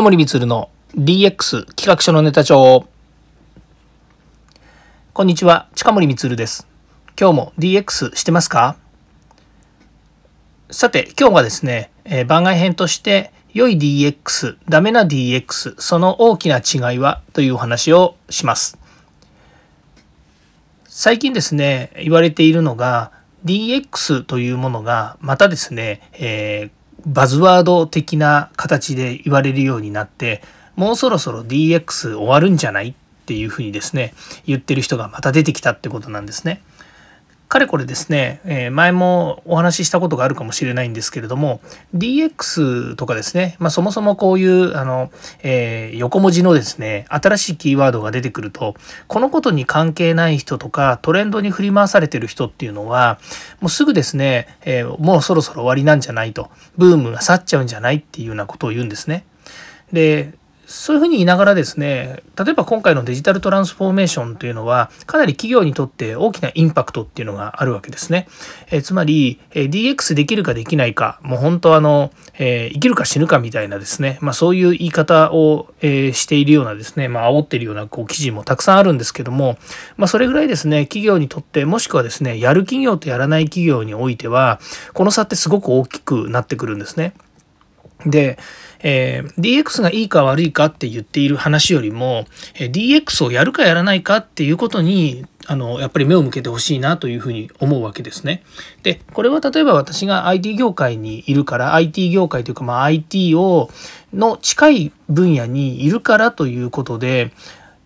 近森光の DX 企画書のネタ帳。こんにちは、近森光です。今日も DX してますか？さて、今日はですね、えー、番外編として、良い DX、ダメな DX、その大きな違いは？というお話をします。最近ですね、言われているのが、DX というものがまたですね、えー、バズワード的な形で言われるようになってもうそろそろ DX 終わるんじゃない？っていうふうにですね言ってる人がまた出てきたってことなんですね。かれこれですね、え、前もお話ししたことがあるかもしれないんですけれども DX とかですね、まあ、そもそもこういうあの、えー、横文字のですね新しいキーワードが出てくるとこのことに関係ない人とかトレンドに振り回されてる人っていうのはもうすぐですね、えー、もうそろそろ終わりなんじゃないとブームが去っちゃうんじゃないっていうようなことを言うんですね。でそういうふうに言いながらですね例えば今回のデジタルトランスフォーメーションというのはかなり企業にとって大きなインパクトっていうのがあるわけですね。えつまり、え DX できるかできないかもう本当あの、えー、生きるか死ぬかみたいなですね、まあ、そういう言い方を、えー、しているようなですね、まあ煽ってるようなこう記事もたくさんあるんですけども、まあ、それぐらいですね企業にとってもしくはですねやる企業とやらない企業においてはこの差ってすごく大きくなってくるんですね。で、えー、DX がいいか悪いかって言っている話よりも、えー、DX をやるかやらないかっていうことにあのやっぱり目を向けてほしいなというふうに思うわけですね。でこれは例えば私が IT 業界にいるから IT 業界というか、まあ、IT をの近い分野にいるからということで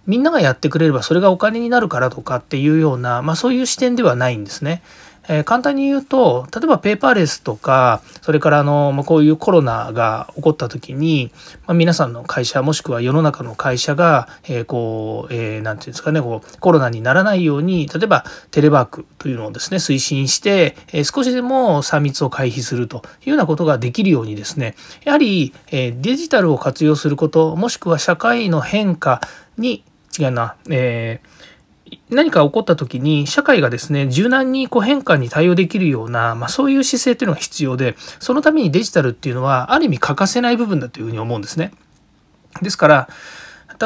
みんながやってくれればそれがお金になるからとかっていうような、まあ、そういう視点ではないんですね。えー、簡単に言うと例えばペーパーレスとかそれからあの、まあ、こういうコロナが起こった時に、まあ、皆さんの会社もしくは世の中の会社が、えー、こう何、えー、て言うんですかねこうコロナにならないように例えばテレワークというのをですね推進して、えー、少しでも3密を回避するというようなことができるようにですねやはり、えー、デジタルを活用することもしくは社会の変化に違うな、えー何か起こった時に社会がですね柔軟にこう変化に対応できるような、まあ、そういう姿勢というのが必要でそのためにデジタルっていうのはある意味欠かせない部分だというふうに思うんですね。ですから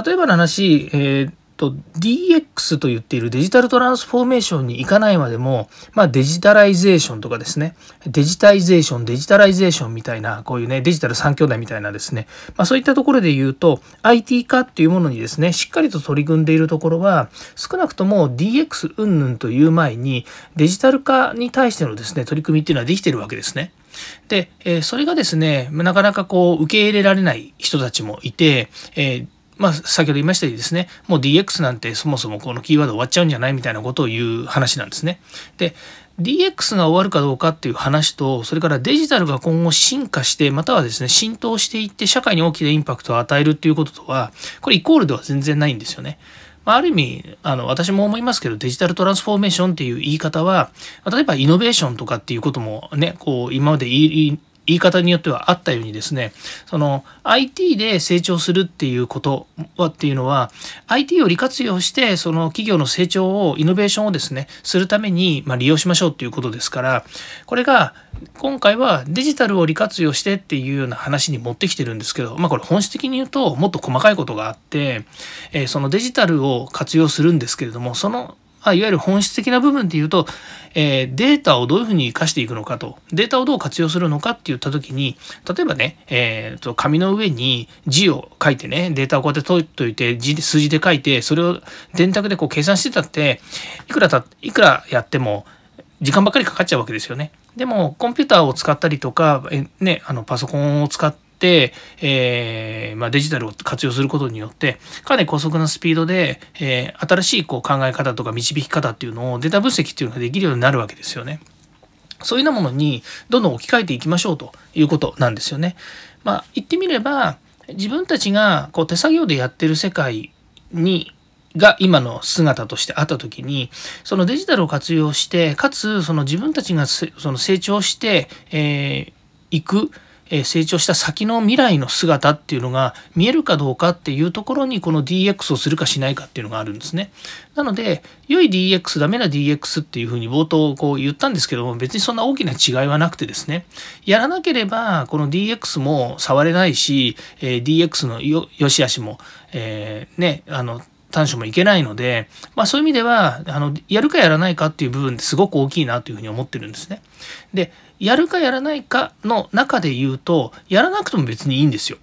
例えばの話、えーと DX と言っているデジタルトランスフォーメーションに行かないまでも、まあ、デジタライゼーションとかですねデジタイゼーションデジタライゼーションみたいなこういうねデジタル3兄弟みたいなですね、まあ、そういったところで言うと IT 化っていうものにですねしっかりと取り組んでいるところは少なくとも DX 云々という前にデジタル化に対してのですね取り組みっていうのはできてるわけですね。で、えそれがですねなかなかこう受け入れられない人たちもいて、えーまあ、先ほど言いましたようにですね、もう DX なんてそもそもこのキーワード終わっちゃうんじゃないみたいなことを言う話なんですね。で、DX が終わるかどうかっていう話と、それからデジタルが今後進化して、またはですね、浸透していって社会に大きなインパクトを与えるっていうこととは、これイコールでは全然ないんですよね。まあ、ある意味あの私も思いますけどデジタルトランスフォーメーションっていう言い方は例えばイノベーションとかっていうこともねこう今まで言い言い方によってはあったようにですねその IT で成長するっていうことはっていうのは IT を利活用してその企業の成長をイノベーションをですねするためにま利用しましょうっていうことですからこれが今回はデジタルを利活用してっていうような話に持ってきてるんですけどまあこれ本質的に言うともっと細かいことがあって、えそのデジタルを活用するんですけれどもそのまあ、いわゆる本質的な部分で言うと、えー、データをどういうふうに生かしていくのかと、データをどう活用するのかって言った時に、例えばね、えー、と紙の上に字を書いてね、データをこうやって取っといて、字数字で書いて、それを電卓でこう計算してたって、いくらた、いくらやっても、時間ばっかりかかっちゃうわけですよね。でも、コンピューターを使ったりとか、えね、あのパソコンを使って、えー、まあ、デジタルを活用することによってかなり高速なスピードで、えー、新しいこう考え方とか導き方っていうのをデータ分析っていうのができるようになるわけですよね。そういうようなものにどんどん置き換えていきましょうということなんですよね。まあ、言ってみれば自分たちがこう手作業でやってる世界にが今の姿としてあった時にそのデジタルを活用してかつその自分たちがその成長してい、えー、くえ成長した先の未来の姿っていうのが見えるかどうかっていうところにこの DX をするかしないかっていうのがあるんですね。なので良い DX ダメな DX っていうふうに冒頭こう言ったんですけども別にそんな大きな違いはなくてですねやらなければこの DX も触れないし、え DX のよし悪しも、えー、ねあの短所もいけないので、まあ、そういう意味ではあのやるかやらないかっていう部分ってすごく大きいなというふうに思ってるんですね。でやるかやらないかの中で言うとやらなくても別にいいんですよ。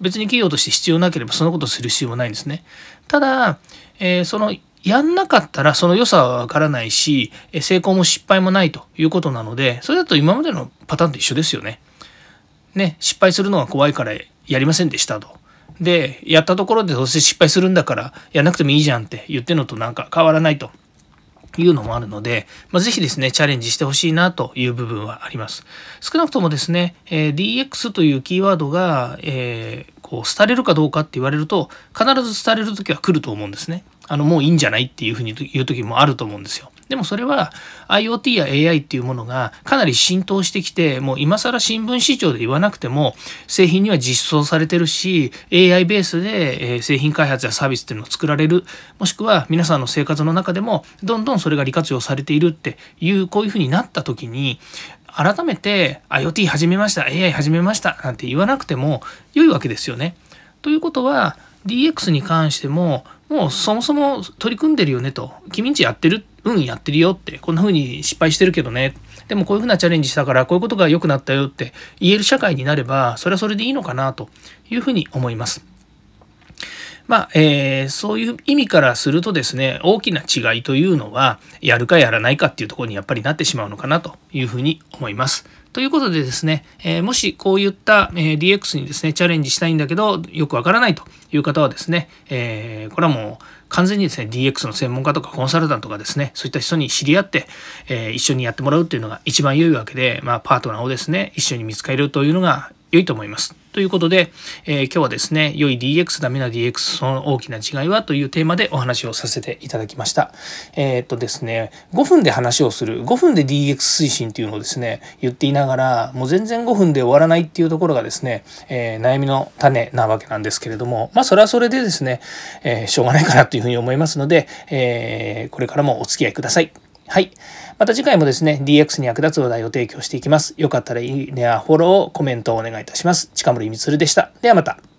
別に企業として必要なければそのことをする必要もないんですね。ただ、えー、そのやんなかったらその良さはわからないし成功も失敗もないということなのでそれだと今までのパターンと一緒ですよね。ね失敗するのが怖いからやりませんでしたと。でやったところでどうせ失敗するんだからやんなくてもいいじゃんって言ってるのとなんか変わらないと。いうのもあるので、まあ、ぜひですね、チャレンジしてほしいなという部分はあります。少なくともですね、えー、DX というキーワードが、えー、こう、廃れるかどうかって言われると、必ず廃れる時は来ると思うんですね。あの、もういいんじゃないっていうふうに言う時もあると思うんですよ。でもそれは IoT や AI っていうものがかなり浸透してきてもう今更新聞市場で言わなくても製品には実装されてるし AI ベースで製品開発やサービスっていうのを作られるもしくは皆さんの生活の中でもどんどんそれが利活用されているっていうこういうふうになった時に改めて IoT 始めました AI 始めましたなんて言わなくても良いわけですよね。ということは DX に関してももうそもそも取り組んでるよねと君んちやってるうんやってるよってこんな風に失敗してるけどねでもこういう風なチャレンジしたからこういうことが良くなったよって言える社会になればそれはそれでいいのかなというふうに思います。まあ、えー、そういう意味からするとですね、大きな違いというのは、やるかやらないかっていうところにやっぱりなってしまうのかなというふうに思います。ということでですね、えー、もしこういった、えー、DX にですね、チャレンジしたいんだけど、よくわからないという方はですね、えー、これはもう完全にですね、DX の専門家とかコンサルタントがですね、そういった人に知り合って、え一緒にやってもらうっていうのが一番良いわけで、まあ、パートナーをですね、一緒に見つかるというのが良いと思います。ということで、えー、今日はですね、良い DX、ダメな DX、その大きな違いはというテーマでお話をさせていただきました。えー、っとですね、5分で話をする、5分で DX 推進っていうのをですね、言っていながら、もう全然5分で終わらないっていうところがですね、えー、悩みの種なわけなんですけれども、まあそれはそれでですね、えしょうがないかなというふうに思いますので、えこれからもお付き合いください。はい。また次回もですね、DX に役立つ話題を提供していきます。よかったらいいねやフォロー、コメントをお願いいたします。近森光でした。ではまた。